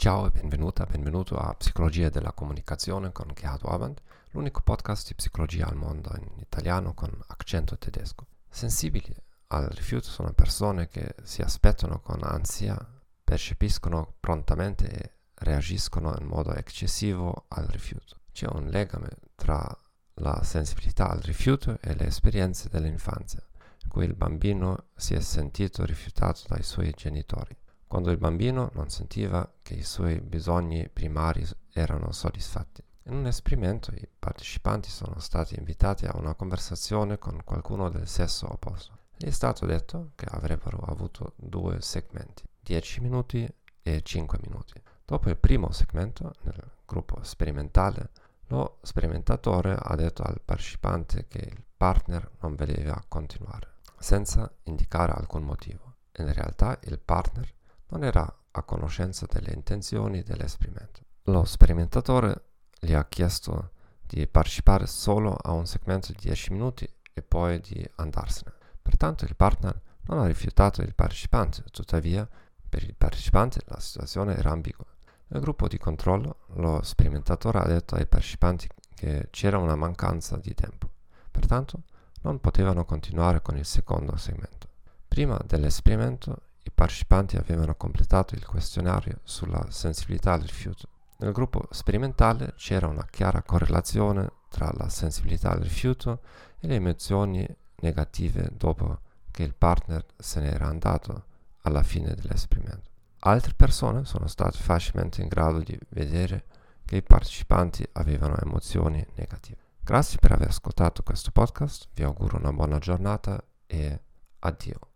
Ciao e benvenuta, benvenuto a Psicologia della Comunicazione con Gerhard Waband, l'unico podcast di psicologia al mondo in italiano con accento tedesco. Sensibili al rifiuto sono persone che si aspettano con ansia, percepiscono prontamente e reagiscono in modo eccessivo al rifiuto. C'è un legame tra la sensibilità al rifiuto e le esperienze dell'infanzia, in cui il bambino si è sentito rifiutato dai suoi genitori quando il bambino non sentiva che i suoi bisogni primari erano soddisfatti. In un esperimento i partecipanti sono stati invitati a una conversazione con qualcuno del sesso opposto. Gli è stato detto che avrebbero avuto due segmenti, 10 minuti e 5 minuti. Dopo il primo segmento, nel gruppo sperimentale, lo sperimentatore ha detto al partecipante che il partner non voleva continuare, senza indicare alcun motivo. In realtà il partner non era a conoscenza delle intenzioni dell'esperimento. Lo sperimentatore gli ha chiesto di partecipare solo a un segmento di 10 minuti e poi di andarsene. Pertanto il partner non ha rifiutato il partecipante, tuttavia per il partecipante la situazione era ambigua. Nel gruppo di controllo lo sperimentatore ha detto ai partecipanti che c'era una mancanza di tempo, pertanto non potevano continuare con il secondo segmento. Prima dell'esperimento i partecipanti avevano completato il questionario sulla sensibilità al rifiuto. Nel gruppo sperimentale c'era una chiara correlazione tra la sensibilità al rifiuto e le emozioni negative dopo che il partner se n'era andato alla fine dell'esperimento. Altre persone sono state facilmente in grado di vedere che i partecipanti avevano emozioni negative. Grazie per aver ascoltato questo podcast, vi auguro una buona giornata e addio.